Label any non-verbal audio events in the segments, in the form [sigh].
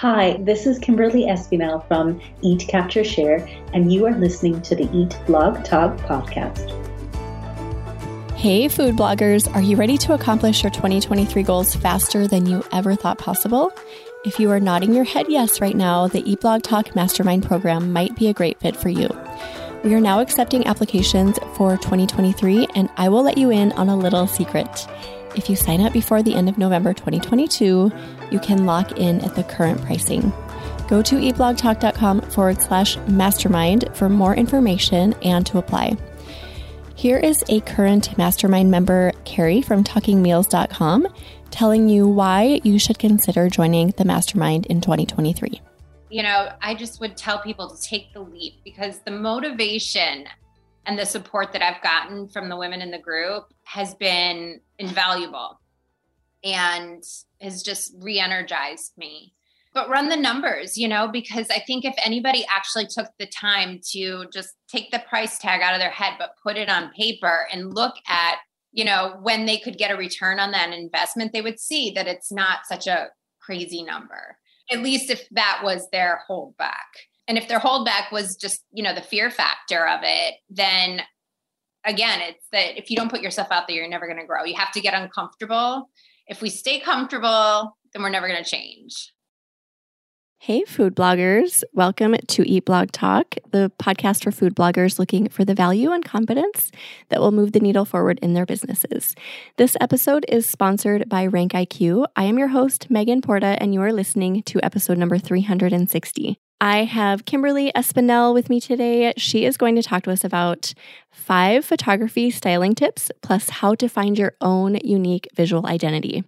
Hi, this is Kimberly Espinel from Eat Capture Share, and you are listening to the Eat Blog Talk podcast. Hey, food bloggers, are you ready to accomplish your 2023 goals faster than you ever thought possible? If you are nodding your head yes right now, the Eat Blog Talk Mastermind program might be a great fit for you. We are now accepting applications for 2023, and I will let you in on a little secret. If you sign up before the end of November 2022, you can lock in at the current pricing. Go to eatblogtalk.com forward slash mastermind for more information and to apply. Here is a current mastermind member, Carrie from talkingmeals.com, telling you why you should consider joining the mastermind in 2023. You know, I just would tell people to take the leap because the motivation and the support that I've gotten from the women in the group has been invaluable and has just re energized me. But run the numbers, you know, because I think if anybody actually took the time to just take the price tag out of their head, but put it on paper and look at, you know, when they could get a return on that investment, they would see that it's not such a crazy number, at least if that was their holdback. And if their holdback was just, you know, the fear factor of it, then again, it's that if you don't put yourself out there, you're never going to grow. You have to get uncomfortable. If we stay comfortable, then we're never going to change. Hey, food bloggers. Welcome to Eat Blog Talk, the podcast for food bloggers looking for the value and confidence that will move the needle forward in their businesses. This episode is sponsored by Rank IQ. I am your host, Megan Porta, and you are listening to episode number 360. I have Kimberly Espinel with me today. She is going to talk to us about five photography styling tips, plus how to find your own unique visual identity.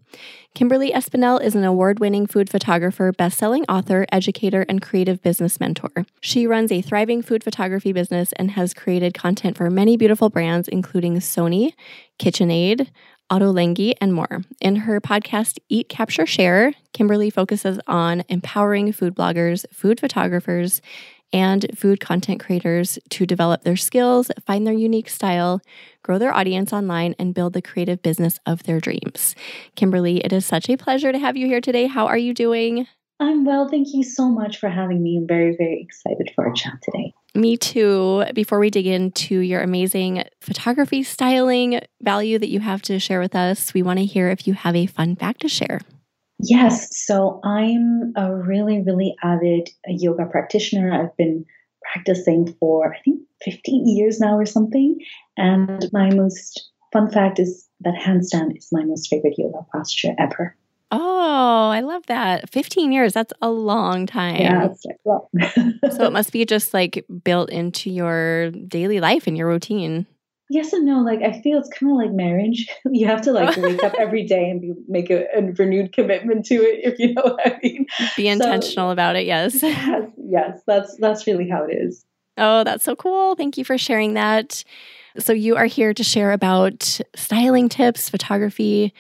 Kimberly Espinel is an award winning food photographer, best selling author, educator, and creative business mentor. She runs a thriving food photography business and has created content for many beautiful brands, including Sony, KitchenAid, Ottolenghi, and more. In her podcast, Eat, Capture, Share, Kimberly focuses on empowering food bloggers, food photographers, and food content creators to develop their skills, find their unique style, grow their audience online, and build the creative business of their dreams. Kimberly, it is such a pleasure to have you here today. How are you doing? I'm well. Thank you so much for having me. I'm very, very excited for our chat today. Me too. Before we dig into your amazing photography styling value that you have to share with us, we want to hear if you have a fun fact to share. Yes. So I'm a really, really avid yoga practitioner. I've been practicing for, I think, 15 years now or something. And my most fun fact is that handstand is my most favorite yoga posture ever. Oh, I love that. 15 years, that's a long time. Yeah, like, [laughs] so it must be just like built into your daily life and your routine. Yes and no. Like I feel it's kind of like marriage. [laughs] You have to like wake up [laughs] every day and be, make a, a, renewed commitment to it, if you know what I mean. Be intentional so, about it. Yes. Yes. Yes. That's that's really how it is. Oh, that's so cool. Thank you for sharing that. So you are here to share about styling tips, photography,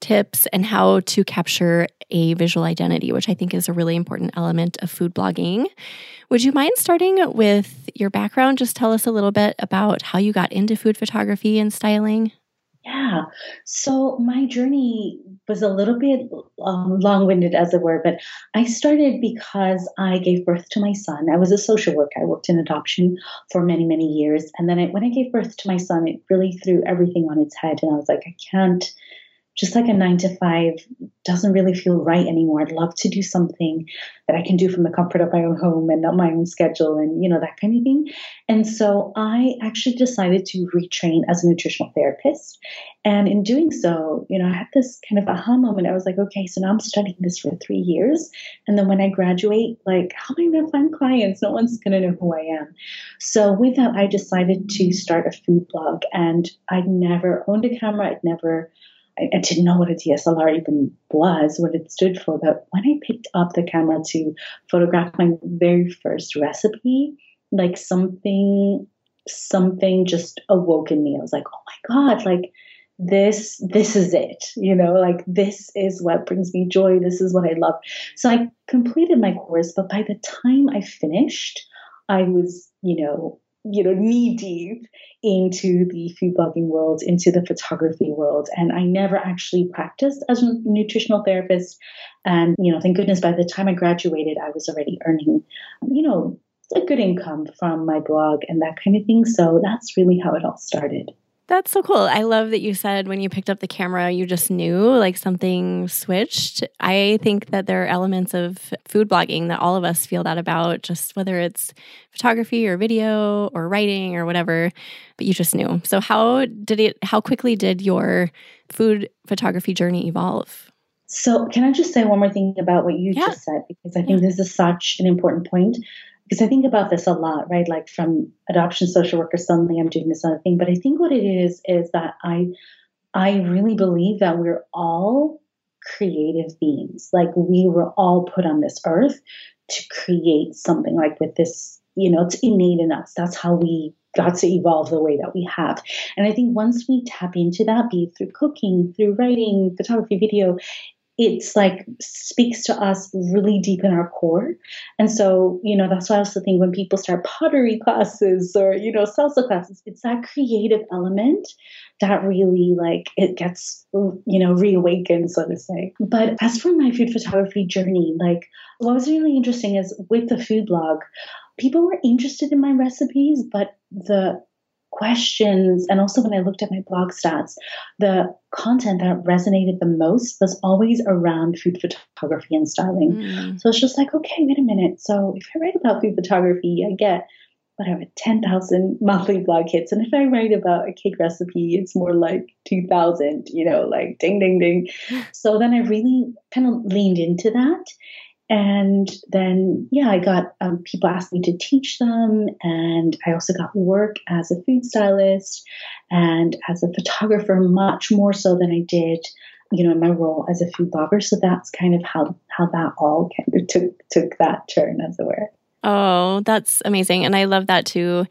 tips and how to capture a visual identity, which I think is a really important element of food blogging. Would you mind starting with your background? Just tell us a little bit about how you got into food photography and styling. Yeah. So my journey was a little bit um, long winded, as it were, but I started because I gave birth to my son. I was a social worker. I worked in adoption for many, many years. And then I, when I gave birth to my son, it really threw everything on its head. And I was like, I can't just like a nine to five doesn't really feel right anymore. I'd love to do something that I can do from the comfort of my own home and not my own schedule and, you know, that kind of thing. And so I actually decided to retrain as a nutritional therapist. And in doing so, you know, I had this kind of aha moment. I was like, okay, so now I'm studying this for three years. And then when I graduate, like, how am I going to find clients? No one's going to know who I am. So with that, I decided to start a food blog. And I'd never owned a camera. I'd never I, didn't know what a DSLR even was, what it stood for. But when I picked up the camera to photograph my very first recipe, like something, something just awoke in me. I was like, oh my God, like this, this is it, you know, like this is what brings me joy. This is what I love. So I completed my course, but by the time I finished, I was, you know, you know, knee deep into the food blogging world, into the photography world. And I never actually practiced as a nutritional therapist. And, you know, thank goodness by the time I graduated, I was already earning, you know, a good income from my blog and that kind of thing. So that's really how it all started. That's so cool. I love that you said when you picked up the camera, you just knew like something switched. I think that there are elements of food blogging that all of us feel that about, just whether it's photography or video or writing or whatever, but you just knew. So, how did it, how quickly did your food photography journey evolve? So, can I just say one more thing about what you yeah. just said? Because I think yeah. this is such an important point because I think about this a lot, right? Like from adoption social worker, suddenly I'm doing this other thing. But I think what it is is that I I really believe that we're all creative beings. Like we were all put on this earth to create something like with this, you know, it's innate in us. That's how we got to evolve the way that we have. And I think once we tap into that, be it through cooking, through writing, photography, video, it's like speaks to us really deep in our core. And so, you know, that's why I also think when people start pottery classes or, you know, salsa classes, it's that creative element that really like it gets, you know, reawakened, so to say. But as for my food photography journey, like what was really interesting is with the food blog, people were interested in my recipes, but the questions and also when I looked at my blog stats, the content that resonated the most was always around food photography and styling. Mm. So it's just like, okay, wait a minute. So if I write about food photography, I get whatever 10,000 [laughs] monthly blog hits. And if I write about a cake recipe, it's more like 2,000, you know, like ding, ding, ding. [laughs] So then I really kind of leaned into that. And then, yeah, I got um, people asked me to teach them. And I also got work as a food stylist and as a photographer, much more so than I did, you know, in my role as a food blogger. So that's kind of how, how that all kind of took, took that turn, as it were. Oh, that's amazing. And I love that too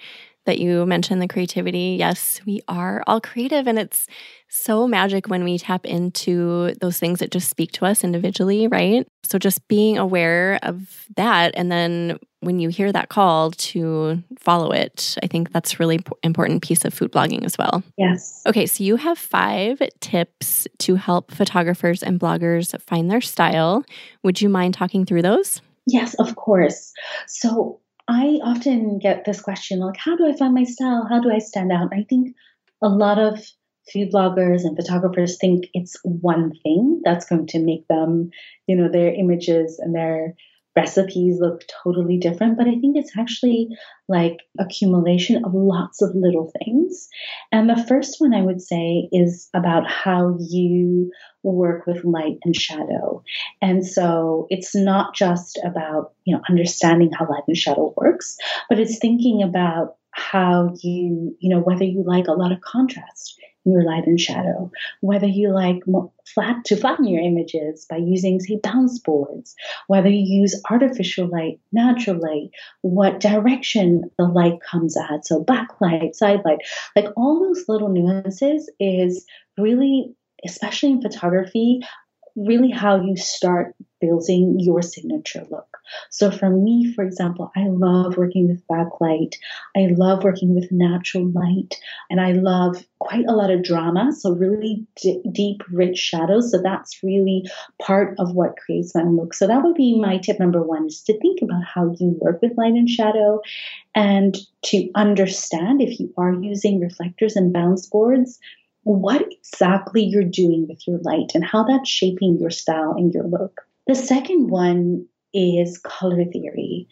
that you mentioned the creativity. Yes, we are all creative, and it's so magic when we tap into those things that just speak to us individually, right? So, just being aware of that, and then when you hear that call to follow it, I think that's really important piece of food blogging as well. Yes. Okay, so you have five tips to help photographers and bloggers find their style. Would you mind talking through those? Yes, of course. So, I often get this question like, how do I find my style? How do I stand out? I think a lot of food bloggers and photographers think it's one thing that's going to make them, you know, their images and their recipes look totally different, but I think it's actually like accumulation of lots of little things. And the first one I would say is about how you work with light and shadow. And so it's not just about, you know, understanding how light and shadow works, but it's thinking about how you, you know, whether you like a lot of contrast your light and shadow, whether you like flat to flatten your images by using, say, bounce boards, whether you use artificial light, natural light, what direction the light comes at, so backlight, side light, like all those little nuances is really, especially in photography, really how you start building your signature look. So for me, for example, I love working with backlight. I love working with natural light and I love quite a lot of drama. So really d- deep, rich shadows. So that's really part of what creates my look. So that would be my tip number one is to think about how you work with light and shadow and to understand if you are using reflectors and bounce boards, what exactly you're doing with your light and how that's shaping your style and your look. The second one is color theory.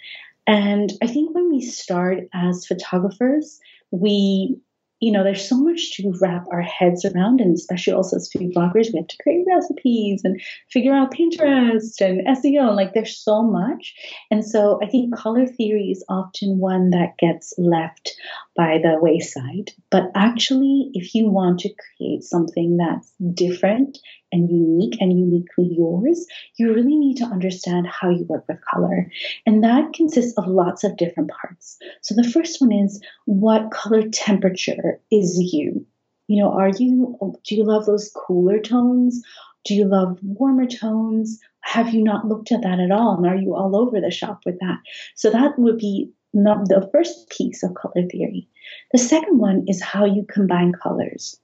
And I think when we start as photographers, we you know, there's so much to wrap our heads around, and especially also as food bloggers, we have to create recipes and figure out Pinterest and SEO. And Like, there's so much. And so I think color theory is often one that gets left by the wayside. But actually, if you want to create something that's different and unique and uniquely yours, you really need to understand how you work with color. And that consists of lots of different parts. So the first one is what color temperature is you? You know, are you, do you love those cooler tones? Do you love warmer tones? Have you not looked at that at all? And are you all over the shop with that? So that would be the first piece of color theory. The second one is how you combine colors.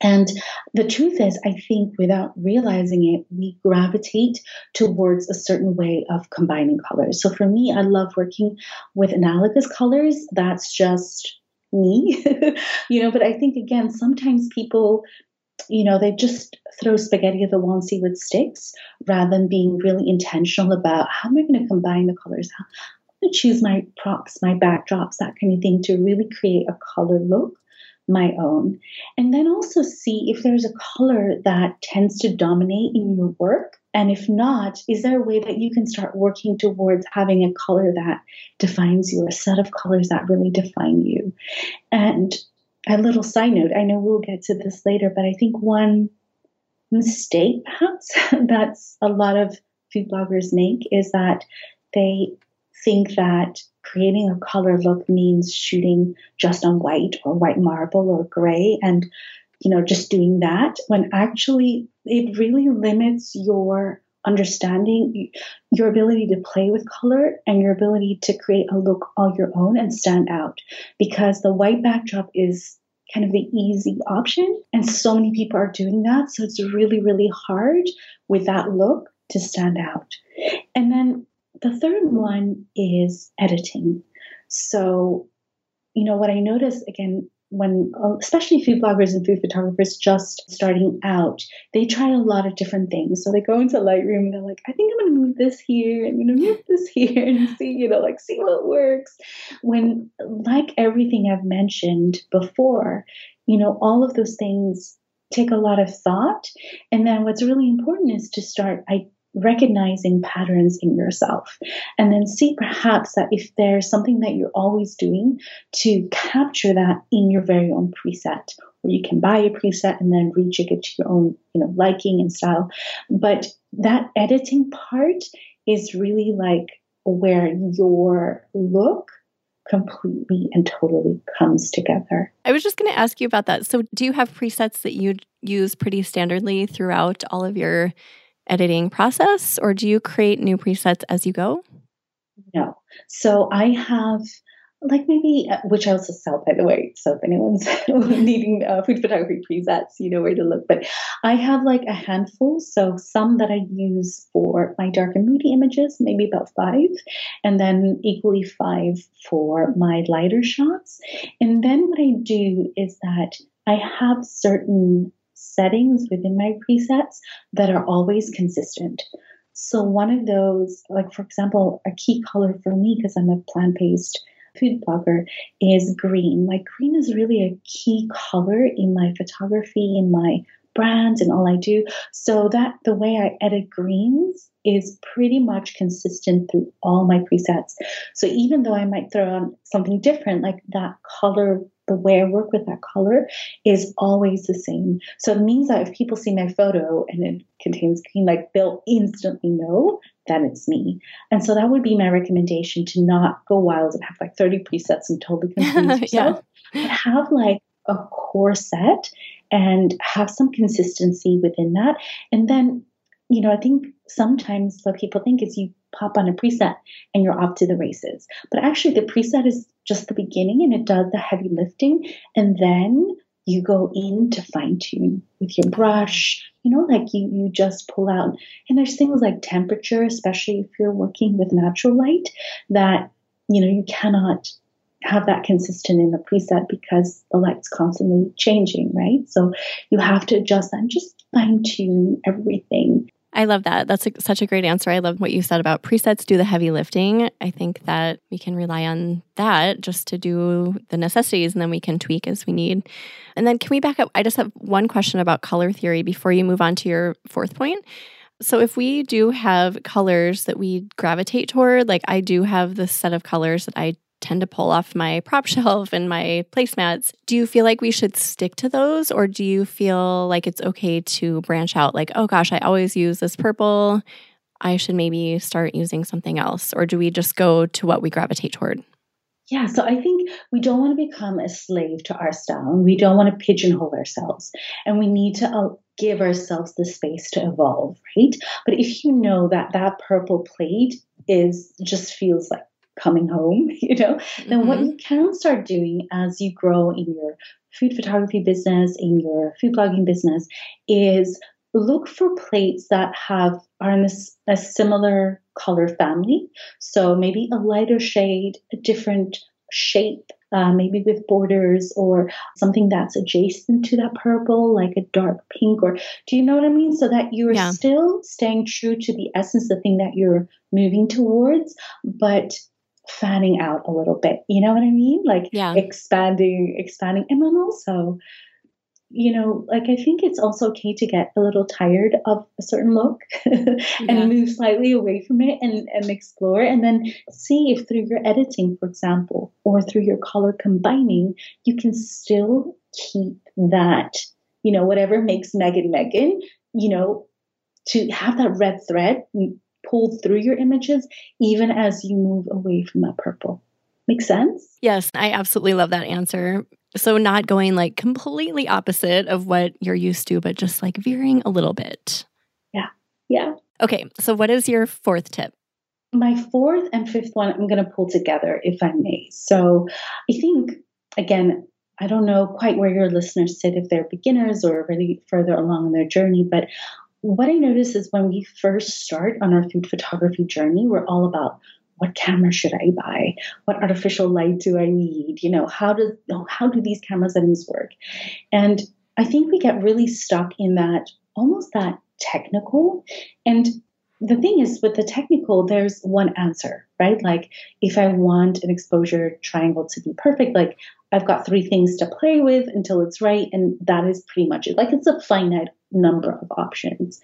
And the truth is, I think without realizing it, we gravitate towards a certain way of combining colors. So for me, I love working with analogous colors. That's just me, [laughs] you know, but I think again, sometimes people, you know, they just throw spaghetti at the wall and see what sticks rather than being really intentional about how am I going to combine the colors? How, I'm going to choose my props, my backdrops, that kind of thing to really create a color look my own. And then also see if there's a color that tends to dominate in your work. And if not, is there a way that you can start working towards having a color that defines you, a set of colors that really define you? And a little side note, I know we'll get to this later, but I think one mistake perhaps [laughs] that's a lot of food bloggers make is that they think that creating a color look means shooting just on white or white marble or gray and you know just doing that when actually it really limits your understanding your ability to play with color and your ability to create a look all your own and stand out because the white backdrop is kind of the easy option and so many people are doing that. So it's really really hard with that look to stand out. And then the third one is editing. So, you know, what I notice again, when uh, especially food bloggers and food photographers just starting out, they try a lot of different things. So they go into Lightroom and they're like, I think I'm going to move this here, I'm going to move this [laughs] here, and see, you know, like see what works. When, like everything I've mentioned before, you know, all of those things take a lot of thought. And then what's really important is to start I, recognizing patterns in yourself and then see perhaps that if there's something that you're always doing to capture that in your very own preset or you can buy a preset and then rejig it to your own you know liking and style but that editing part is really like where your look completely and totally comes together. I was just going to ask you about that. So, do you have presets that you use pretty standardly throughout all of your editing process or do you create new presets as you go? No. So I have like maybe uh, which I also sell by the way. So if anyone's [laughs] needing uh, food photography presets, you know where to look. But I have like a handful. So some that I use for my dark and moody images, maybe about five, and then equally five for my lighter shots. And then what I do is that I have certain settings within my presets that are always consistent. So, one of those, like for example, a key color for me, because I'm a plant based food blogger, is green. Like, green is really a key color in my photography, in my brands, and all I do. So, that the way I edit greens is pretty much consistent through all my presets. So, even though I might throw on something different, like that color the way I work with that color is always the same. So it means that if people see my photo and it contains green, like they'll instantly know that it's me. And so that would be my recommendation to not go wild and have like 30 presets and totally [laughs] confuse yourself, yeah. but have like a core set and have some consistency within that. And then, you know, I think sometimes what people think is you pop on a preset and you're off to the races. But actually, the preset is just the beginning and it does the heavy lifting. And then you go in to fine tune with your brush. You know, like you, you just pull out. And there's things like temperature, especially if you're working with natural light, that, you know, you cannot have that consistent in the preset because the light's constantly changing, right? So you have to adjust that and just fine tune everything I love that. That's a, such a great answer. I love what you said about presets do the heavy lifting. I think that we can rely on that just to do the necessities and then we can tweak as we need. And then can we back up? I just have one question about color theory before you move on to your fourth point. So if we do have colors that we gravitate toward, like I do have this set of colors that I tend to pull off my prop [laughs] shelf and my placemats. Do you feel like we should stick to those or do you feel like it's okay to branch out like, oh gosh, I always use this purple. I should maybe start using something else? Or do we just go to what we gravitate toward? Yeah, so I think we don't want to become a slave to our style and we don't want to pigeonhole ourselves. And we need to uh, give ourselves the space to evolve, right? But if you know that that purple plate is just feels like coming home, [laughs] you know, mm-hmm. then what mm-hmm. you can start doing as you grow in your food photography business, in your food blogging business, is look for plates that have are in a, a similar color family. So maybe a lighter shade, a different shape, uh, maybe with borders or something that's adjacent to that purple, like a dark pink, or do you know what I mean? So that you're yeah. still staying true to the essence, the thing that you're moving towards, but fanning out a little bit. You know what I mean? Like yeah. expanding, expanding, and then also you know, like I think it's also okay to get a little tired of a certain look [laughs] and yeah. move slightly away from it and, and explore and then see if through your editing, for example, or through your color combining, you can still keep that, you know, whatever makes Megan Megan, you know, to have that red thread pulled through your images, even as you move away from that purple. Make sense? Yes, I absolutely love that answer so, not going like completely opposite of what you're used to, but just like veering a little bit. Yeah. Yeah. Okay. So, what is your fourth tip? My fourth and fifth one, I'm going to pull together, if I may. So, I think, again, I don't know quite where your listeners sit, if they're beginners or really further along in their journey, but what I notice is when we first start on our food photography journey, we're all about what camera should I buy? What artificial light do I need? You know, how does how do these camera settings work? And I think we get really stuck in that almost that technical. And the thing is with the technical, there's one answer, right? Like if I want an exposure triangle to be perfect, like I've got three things to play with until it's right, and that is pretty much it. Like it's a finite number of options.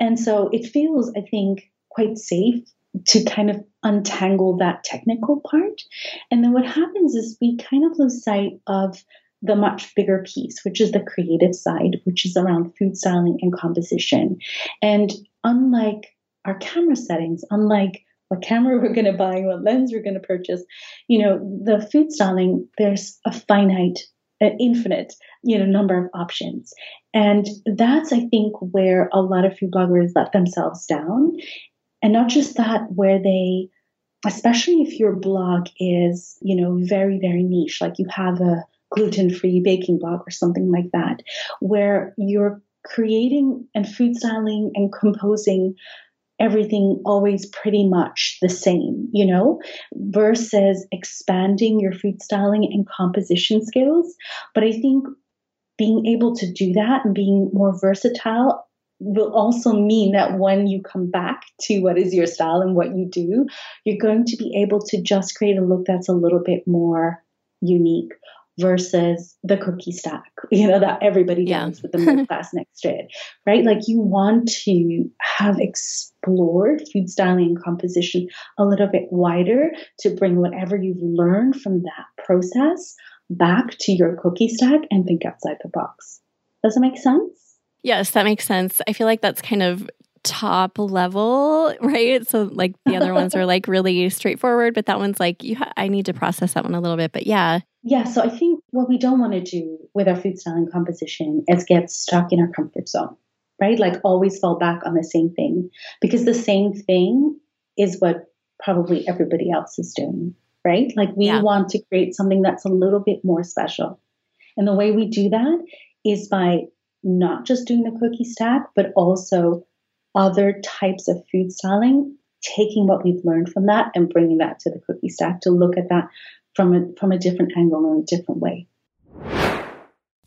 And so it feels, I think, quite safe to kind of untangle that technical part. And then what happens is we kind of lose sight of the much bigger piece, which is the creative side, which is around food styling and composition. And unlike our camera settings, unlike what camera [laughs] we're going to buy, what lens we're going to purchase, you know, the food styling, there's a finite, an infinite, you know, number of options. And that's, I think, where a lot of food bloggers let themselves down and not just that, where they, especially if your blog is, you know, very, very niche, like you have a gluten free baking blog or something like that, where you're creating and food styling and composing everything always pretty much the same, you know, versus expanding your food styling and composition skills. But I think being able to do that and being more versatile will also mean that when you come back to what is your style and what you do, you're going to be able to just create a look that's a little bit more unique versus the cookie stack, [laughs] you know, that everybody yeah. does with the middle class [laughs] next to it, right? Like you want to have explored food styling and composition a little bit wider to bring whatever you've learned from that process back to your cookie stack and think outside the box. Does it make sense? Yes, that makes sense. I feel like that's kind of top level, [laughs] right? So like the other ones are like really straightforward, but that one's like you ha- I need to process that one a little bit, but yeah. Yeah, so I think what we don't want to do with our food styling composition is get stuck in our comfort zone, right? Like always fall back on the same thing because the same thing is what probably everybody else is doing, right? Like we yeah. want to create something that's a little bit more special. And the way we do that is by not just doing the cookie stack, but also other types of food styling, taking what we've learned from that and bringing that to the cookie stack to look at that from a, from a different angle and a different way.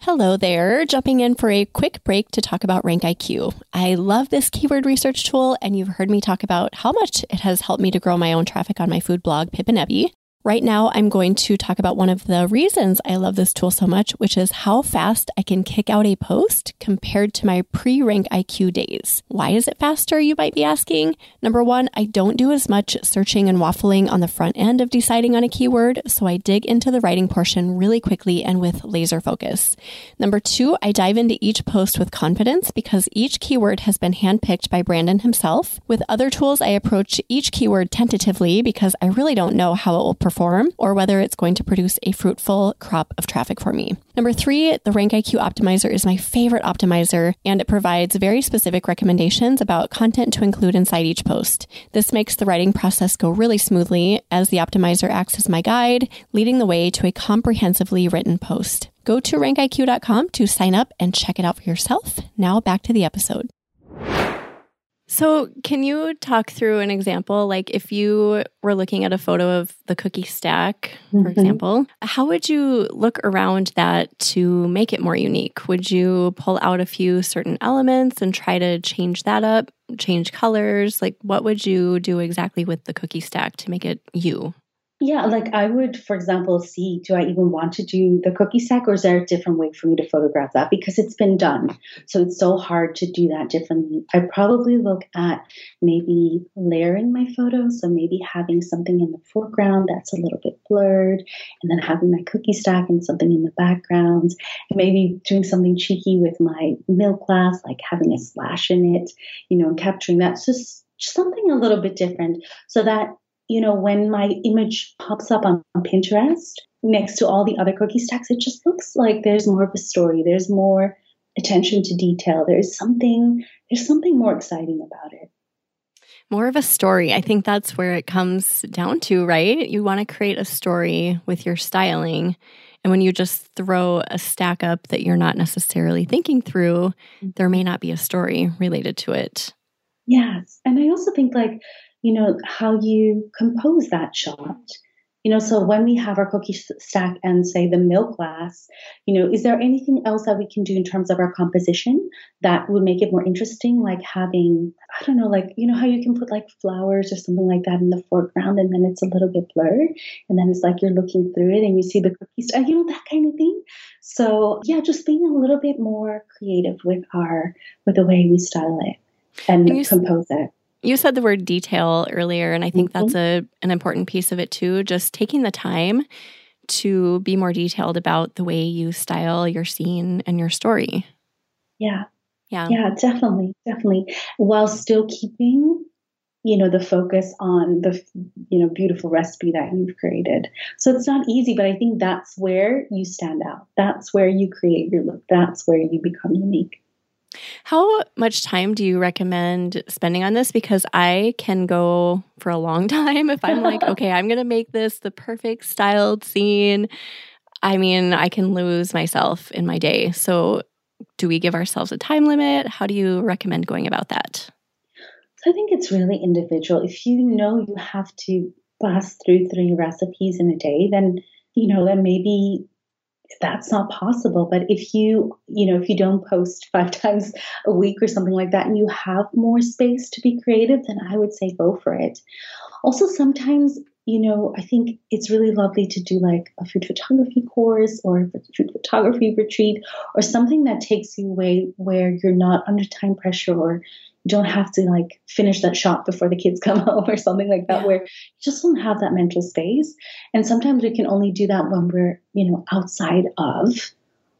Hello there, jumping in for a quick break to talk about Rank IQ. I love this keyword research tool, and you've heard me talk about how much it has helped me to grow my own traffic on my food blog, Pip and. Right now, I'm going to talk about one of the reasons I love this tool so much, which is how fast I can kick out a post compared to my pre rank IQ days. Why is it faster, you might be asking? Number one, I don't do as much searching and waffling on the front end of deciding on a keyword, so I dig into the writing portion really quickly and with laser focus. Number two, I dive into each post with confidence because each keyword has been handpicked by Brandon himself. With other tools, I approach each keyword tentatively because I really don't know how it will perform perform or whether it's going to produce a fruitful crop of traffic for me. Number three, the Rank IQ Optimizer is my favorite optimizer and it provides very specific recommendations about content to include inside each post. This makes the writing process go really smoothly as the optimizer acts as my guide, leading the way to a comprehensively written post. Go to rankiq.com to sign up and check it out for yourself. Now back to the episode. So, can you talk through an example? Like, if you were looking at a photo of the cookie stack, for mm-hmm. example, how would you look around that to make it more unique? Would you pull out a few certain elements and try to change that up, change colors? Like, what would you do exactly with the cookie stack to make it you? Yeah, like I would, for example, see do I even want to do the cookie stack or is there a different way for me to photograph that? Because it's been done. So it's so hard to do that differently. I'd probably look at maybe layering my photos. So maybe having something in the foreground that's a little bit blurred, and then having my cookie stack and something in the background. And maybe doing something cheeky with my milk glass, like having a slash in it, you know, and capturing that. just something a little bit different so that you know, when my image pops up on, on Pinterest next to all the other cookie stacks, it just looks like there's more of a story. There's more attention to detail. There's something there's something more exciting about it. More of a story. I think that's where it comes down to, right? You want to create a story with your styling. And when you just throw a stack up that you're not necessarily thinking through, mm-hmm. there may not be a story related to it. Yes. And I also think like you know, how you compose that shot. You know, so when we have our cookie stack and say the milk glass, you know, is there anything else that we can do in terms of our composition that would make it more interesting? Like having, I don't know, like, you know, how you can put like flowers or something like that in the foreground and then it's a little bit blurred. And then it's like you're looking through it and you see the cookies, uh, you know, that kind of thing. So yeah, just being a little bit more creative with our, with the way we style it and, and compose it you said the word detail earlier, and I think mm-hmm. that's a an important piece of it too. Just taking the time to be more detailed about the way you style your scene and your story. Yeah. Yeah. Yeah, definitely. Definitely. While still keeping, you know, the focus on the, you know, beautiful recipe that you've created. So it's not easy, but I think that's where you stand out. That's where you create your look. That's where you become unique. How much time do you recommend spending on this? Because I can go for a long [laughs] time if I'm like, [laughs] okay, I'm going to make this the perfect styled scene. I mean, I can lose myself in my day. So, do we give ourselves a time limit? How do you recommend going about that? I think it's really individual. If you know you have to blast through three recipes in a day, then you know, then maybe that's not possible. But if you you know if you don't post [laughs] five times a week or something like that and you have more space to be creative then i would say go for it. Also sometimes you know i think it's really lovely to do like a food photography course or a food photography retreat or something that takes you away where you're not under time pressure or don't have to like finish that shot before the kids [laughs] come home or something like that yeah. where you just don't have that mental space and sometimes we can only do that when we're you know outside of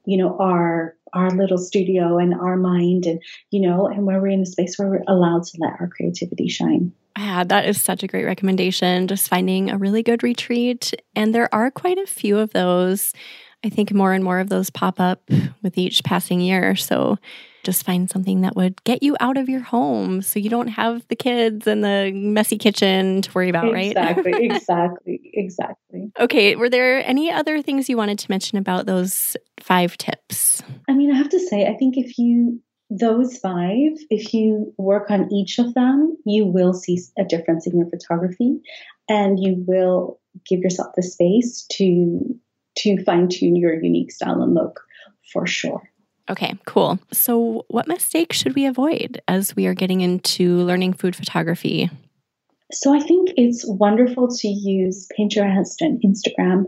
you know our our little studio and our mind and you know and where we're in a space where we're allowed to let our creativity shine yeah, that is such a great recommendation. Just finding a really good retreat. And there are quite a few of those. I think more and more of those pop up with each passing year. So just find something that would get you out of your home so you don't have the kids and the messy kitchen to worry about, exactly, right? Exactly, [laughs] exactly, exactly. Okay, were there any other things you wanted to mention about those five tips? I mean, I have to say, I think if you those five, if you work on each of them, you will see a difference in your photography and you will give yourself the space to to fine tune your unique style and look for sure. Okay, cool. So, what mistakes should we avoid as we are getting into learning food photography? So, I think it's wonderful to use Pinterest and Instagram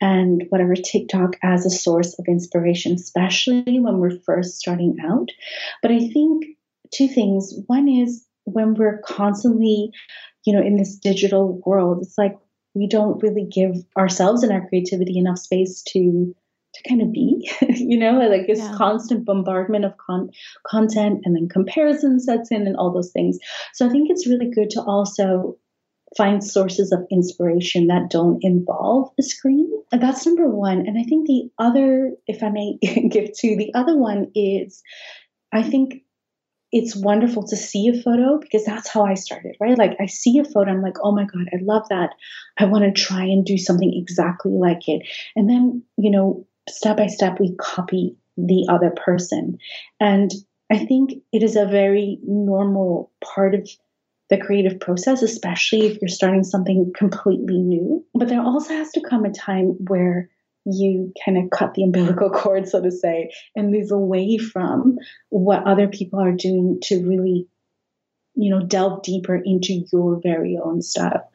and whatever TikTok as a source of inspiration, especially when we're first starting out. But I think two things. One is when we're constantly, you know, in this digital world, it's like we don't really give ourselves and our creativity enough space to to kind of be, [laughs] you know, like this yeah. constant bombardment of con- content and then comparison sets in and all those things. So I think it's really good to also find sources of inspiration that don't involve a screen. And that's number one. And I think the other, if I may [laughs] give to, the other one is I think it's wonderful to see a photo because that's how I started, right? Like I see a photo, I'm like, oh my God, I love that. I want to try and do something exactly like it. And then, you know, step by step, we copy the other person. And I think it is a very normal part of the creative process, especially if you're starting something completely new. But there also has to come a time where you kind of cut the umbilical [laughs] cord, so to say, and move away from what other people are doing to really, you know, delve deeper into your very own style.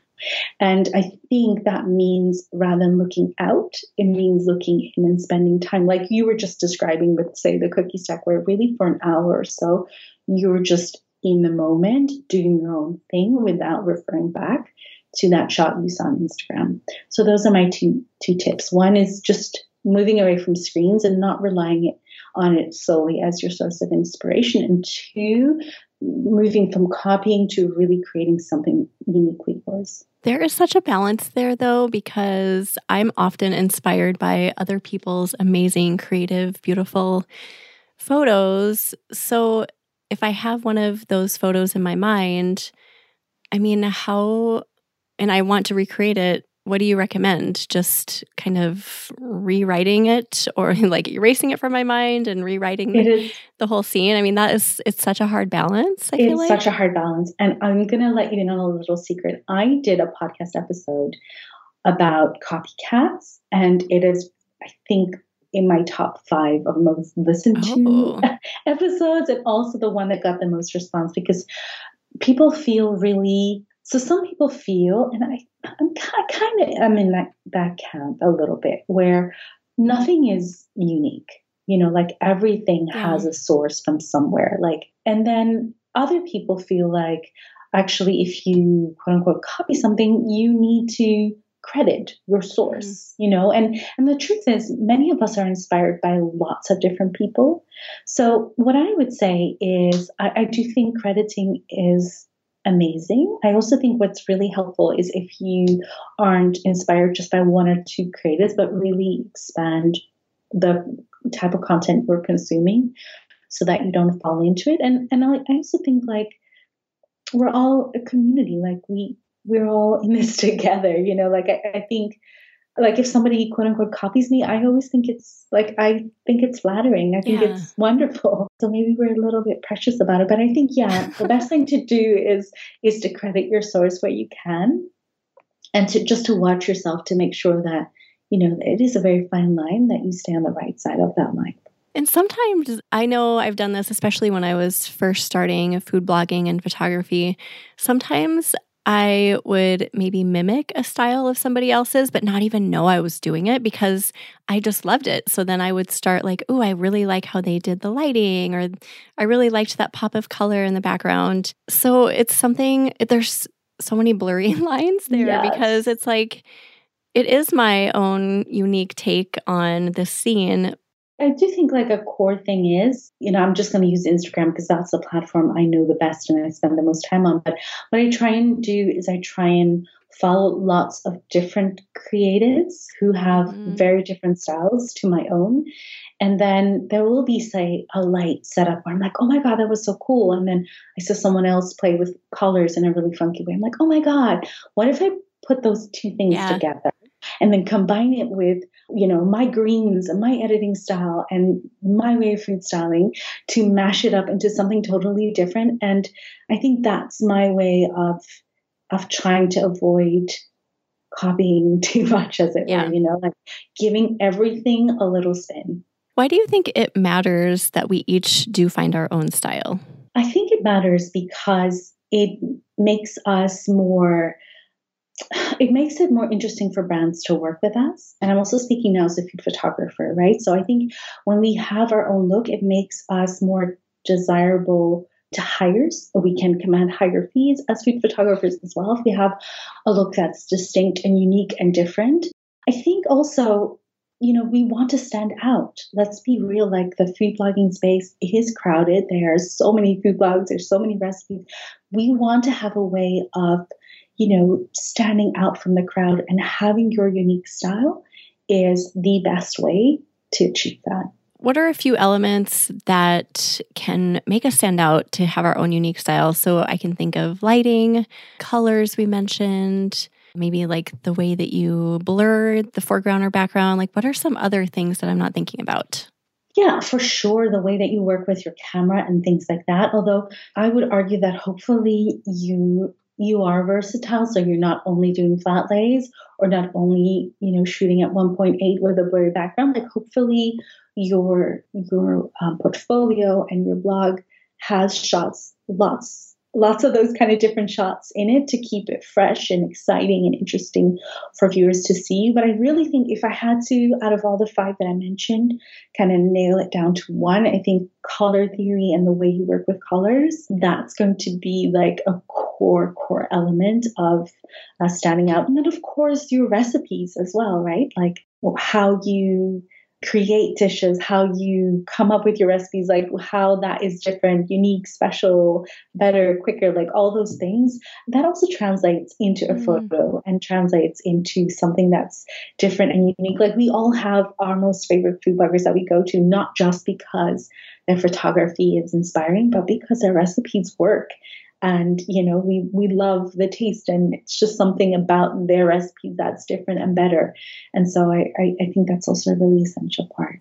And I think that means rather than looking out, it means looking in and spending time, like you were just describing with, say, the cookie stack, where really for an hour or so, you're just in the moment doing your own thing without referring back to that shot you saw on Instagram. So those are my two two tips. One is just moving away from screens and not relying it on it solely as your source of inspiration. And two, moving from copying to really creating something uniquely yours. There is such a balance there, though, because I'm often inspired by other people's amazing, creative, beautiful photos. So if I have one of those photos in my mind, I mean, how and I want to recreate it, what do you recommend? Just kind of rewriting it or [laughs] like erasing it from my mind and rewriting the, the, whole scene? I mean, that is, it's such a hard balance. I it's like. such a hard balance. And I'm going to let you in on a little secret. I did a podcast episode about copycats, and it is, I think, in my top five of most listened to oh. [laughs] episodes, and also the one that got the most response because people feel really so some people feel, and I, I'm kind of I'm in that that camp a little bit, where nothing is unique. You know, like everything yeah. has a source from somewhere. Like, and then other people feel like actually, if you quote unquote copy something, you need to credit your source mm. you know and and the truth is many of us are inspired by lots of different people so what i would say is i, I do think crediting is amazing. I also think what's really helpful is if you aren't inspired just by one or two creators, but really expand the type of content you're consuming so that you don't fall into it. And and I, I also think like we're all a community. Like we we're all in this [laughs] together, you know, like I, I think like if somebody quote unquote copies me, I always think it's like I think it's flattering. I think yeah. it's wonderful. So maybe we're a little bit precious about it. But I think yeah, the best thing to do is is to credit your source where you can and to just to watch yourself to make sure that, you know, it is a very fine line that you stay on the right side of that line. And sometimes I know I've done this, especially when I was first starting food blogging and photography. Sometimes I would maybe mimic a style of somebody else's, but not even know I was doing it because I just loved it. So then I would start like, oh, I really like how they did the lighting, or I really liked that pop of color in the background. So it's something, there's so many blurry [laughs] lines there yes. because it's like, it is my own unique take on the scene, I do think like a core thing is, you know, I'm just going to use Instagram because that's the platform I know the best and I spend the most time on. But what I try and do is I try and follow lots of different creatives who have mm. very different styles to my own. And then there will be, say, a light setup where I'm like, oh my God, that was so cool. And then I saw someone else play with colors in a really funky way. I'm like, oh my God, what if I put those two things yeah. together? And then combine it with you know my greens and my editing style and my way of food styling to mash it up into something totally different. And i think that's my way of of trying to avoid copying [laughs] too much as it yeah. were you know like giving everything a little spin. Why do you think it matters that we each do find our own style? I think it matters because it makes us more it makes it more interesting for brands to work with us. And I'm also speaking now as a food photographer, right? So I think when we have our own look, it makes us more desirable to hires. We can command higher fees as food photographers as well if we have a look that's distinct and unique and different. I think also, you know, we want to stand out. Let's be real, like the food blogging space is crowded. There's so many food blogs, there's so many recipes. We want to have a way of you know, standing out from the crowd and having your unique style is the best way to achieve that. What are a few elements that can make us stand out to have our own unique style? So I can think of lighting, colors we mentioned, maybe like the way that you blur the foreground or background. Like, what are some other things that I'm not thinking about? Yeah, for sure. The way that you work with your camera and things like that. Although I would argue that hopefully you you are versatile, so you're not only doing flat lays or not only you know shooting at 1.8 with a blurry background. Like hopefully your your um, portfolio and your blog has shots lots lots of those kind of different shots in it to keep it fresh and exciting and interesting for viewers to see. But I really think if I had to, out of all the five that I mentioned, kind of nail it down to one, I think color theory and the way you work with colors, that's going to be like a core, core element of uh, standing out. And then, of course, your recipes as well, right? Like how you create dishes, how you come up with your recipes, like how that is different, unique, special, better, quicker, like all those things, that also translates into a mm. photo and translates into something that's different and unique. Like we all have our most favorite food bloggers that we go to, not just because their photography is inspiring, but because their recipes work and you know we we love the taste and it's just something about their recipe that's different and better. And so I, I, I think that's also a really essential part.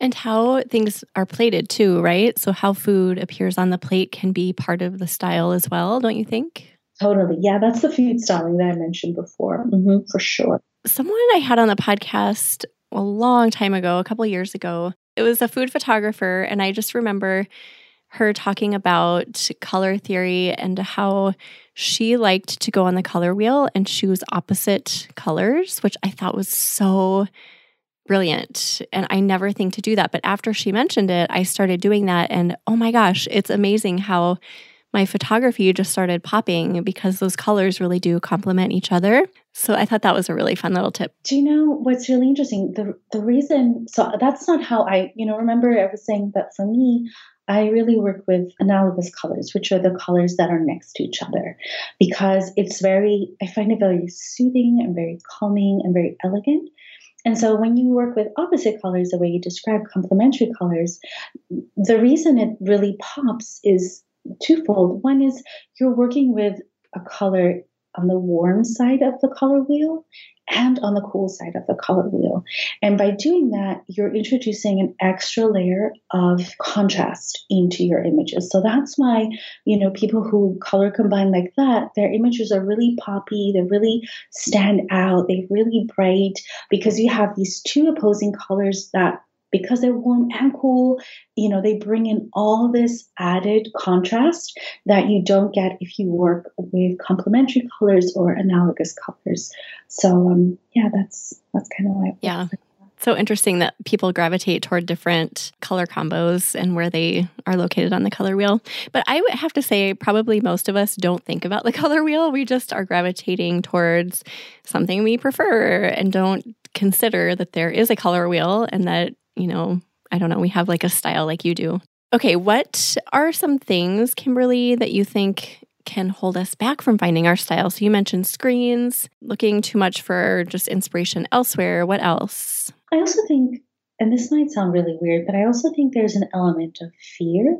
And how things are plated too right? So how food appears on the plate can be part of the style as well don't you think? Totally. Yeah that's the food styling that i mentioned before mm-hmm, for sure. Someone i had on the podcast a long time ago a couple years ago it was a food photographer and i just remember her talking about color theory and how she liked to go on the color wheel and choose opposite colors, which I thought was so brilliant. And I never think to do that. But after she mentioned it, I started doing that. And oh my gosh, it's amazing how my photography just started popping because those colors really do complement each other. So I thought that was a really fun little tip. Do you know what's really interesting? The the reason so that's not how I, you know, remember I was saying that for me, I really work with analogous colors, which are the colors that are next to each other, because it's very, I find it very soothing and very calming and very elegant. And so when you work with opposite colors, the way you describe complementary colors, the reason it really pops is twofold. One is you're working with a color on the warm side of the color wheel and on the cool side of the color wheel. And by doing that, you're introducing an extra layer of contrast into your images. So that's why, you know, people who color combine like that, their images are really poppy, they really stand out, they're really bright because you have these two opposing colors that because they're warm and cool, you know, they bring in all this added contrast that you don't get if you work with complementary colors or analogous colors. So, um, yeah, that's that's kind of why. Yeah. So interesting that people gravitate toward different color combos and where they are located on the color wheel. But I would have to say, probably most of us don't think about the [laughs] color wheel. We just are gravitating towards something we prefer and don't consider that there is a color wheel and that you know, I don't know, we have like a style like you do. Okay, what are some things, Kimberly, that you think can hold us back from finding our style? So you mentioned screens, looking too much for just inspiration elsewhere. What else? I also think, and this might sound really weird, but I also think there's an element of fear.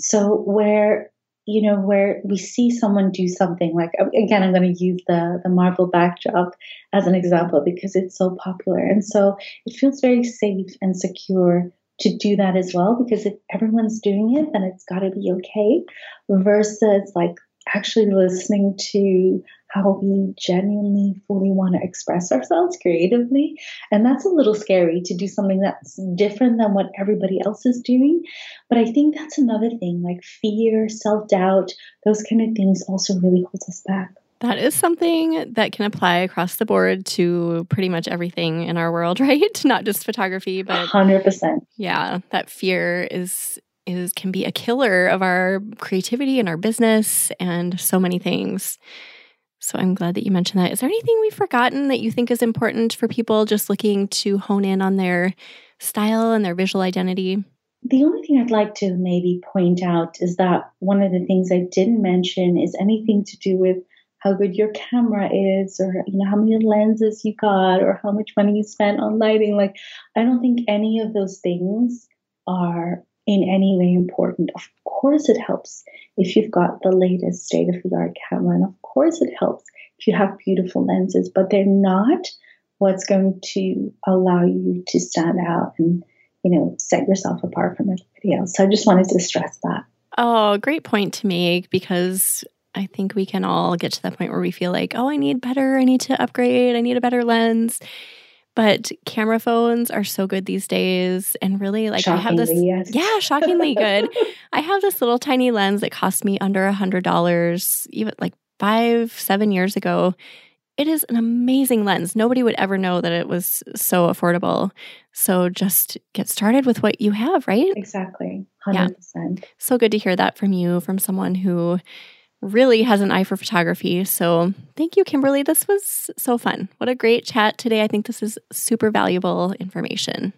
So where you know where we see someone do something like again i'm going to use the the marble backdrop as an example because it's so popular. And so it feels very safe and secure to do that as well because if everyone's doing it then it's got to be okay versus like actually listening to how we genuinely fully want to express ourselves creatively. And that's a little scary to do something that's different than what everybody else is doing. But I think that's another thing like fear, self doubt, those kind of things also really holds us back. That is something that can apply across the board to pretty much everything in our world, [laughs] right? Not just photography, but 100%. Yeah, that fear is is can be a killer of our creativity and our business and so many things. So I'm glad that you mentioned that. Is there anything we've forgotten that you think is important for people just looking to hone in on their style and their visual identity? The only thing I'd like to maybe point out is that one of the things I didn't mention is anything to do with how good your camera is or you know how many lenses you got or how much money you spent on lighting like i don't think any of those things are in any way important of course it helps if you've got the latest state of the art camera and of course it helps if you have beautiful lenses but they're not what's going to allow you to stand out and you know set yourself apart from everybody else so i just wanted to stress that Oh, great point to make because I think we can all get to that point where we feel like, oh, I need better. I need to upgrade. I need a better lens. But camera phones are so good these days. And really, like, shockingly, I have this. Yes. Yeah, shockingly good. [laughs] I have this little tiny lens that cost me under a $100, even like five, seven years ago. It is an amazing lens. Nobody would ever know that it was so affordable. So just get started with what you have, right? Exactly. 100%. Yeah. So good to hear that from you, from someone who really has an eye for photography. So thank you, Kimberly. This was so fun. What a great chat today. I think this is super valuable information.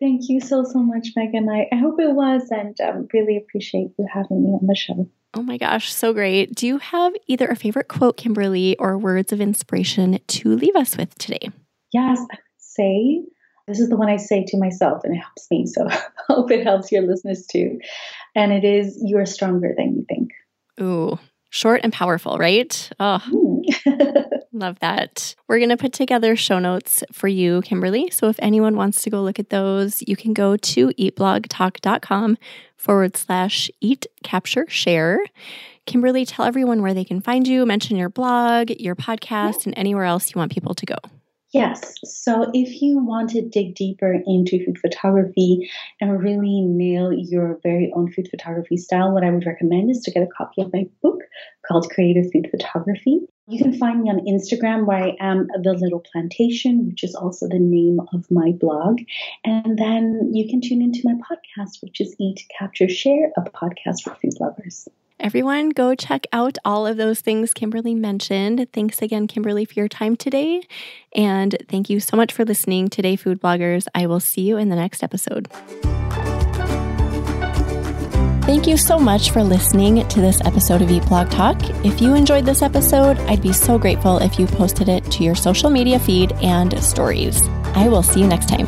Thank you so, so much, Megan. I, I hope it was, and um, really appreciate you having me on the show. Oh my gosh, so great. Do you have either a favorite quote, Kimberly, or words of inspiration to leave us with today? Yes, I would say this is the one I say to myself, and it helps me. So I [laughs] hope it helps your listeners too. And it is, You are stronger than you think. Ooh, Short and powerful, right? Oh, [laughs] love that. We're going to put together show notes for you, Kimberly. So if anyone wants to go look at those, you can go to eatblogtalk.com forward slash eat, capture, share. Kimberly, tell everyone where they can find you, mention your blog, your podcast, and anywhere else you want people to go. Yes. So if you want to dig deeper into food photography and really nail your very own food photography style, what I would recommend is to get a copy of my book called Creative Food Photography. You can find me on Instagram where I am The Little Plantation, which is also the name of my blog. And then you can tune into my podcast, which is Eat, Capture, Share, a podcast for food lovers. Everyone, go check out all of those things Kimberly mentioned. Thanks again, Kimberly, for your time today. And thank you so much for listening today, food bloggers. I will see you in the next episode. Thank you so much for listening to this episode of Eat Blog Talk. If you enjoyed this episode, I'd be so grateful if you posted it to your social media feed and stories. I will see you next time.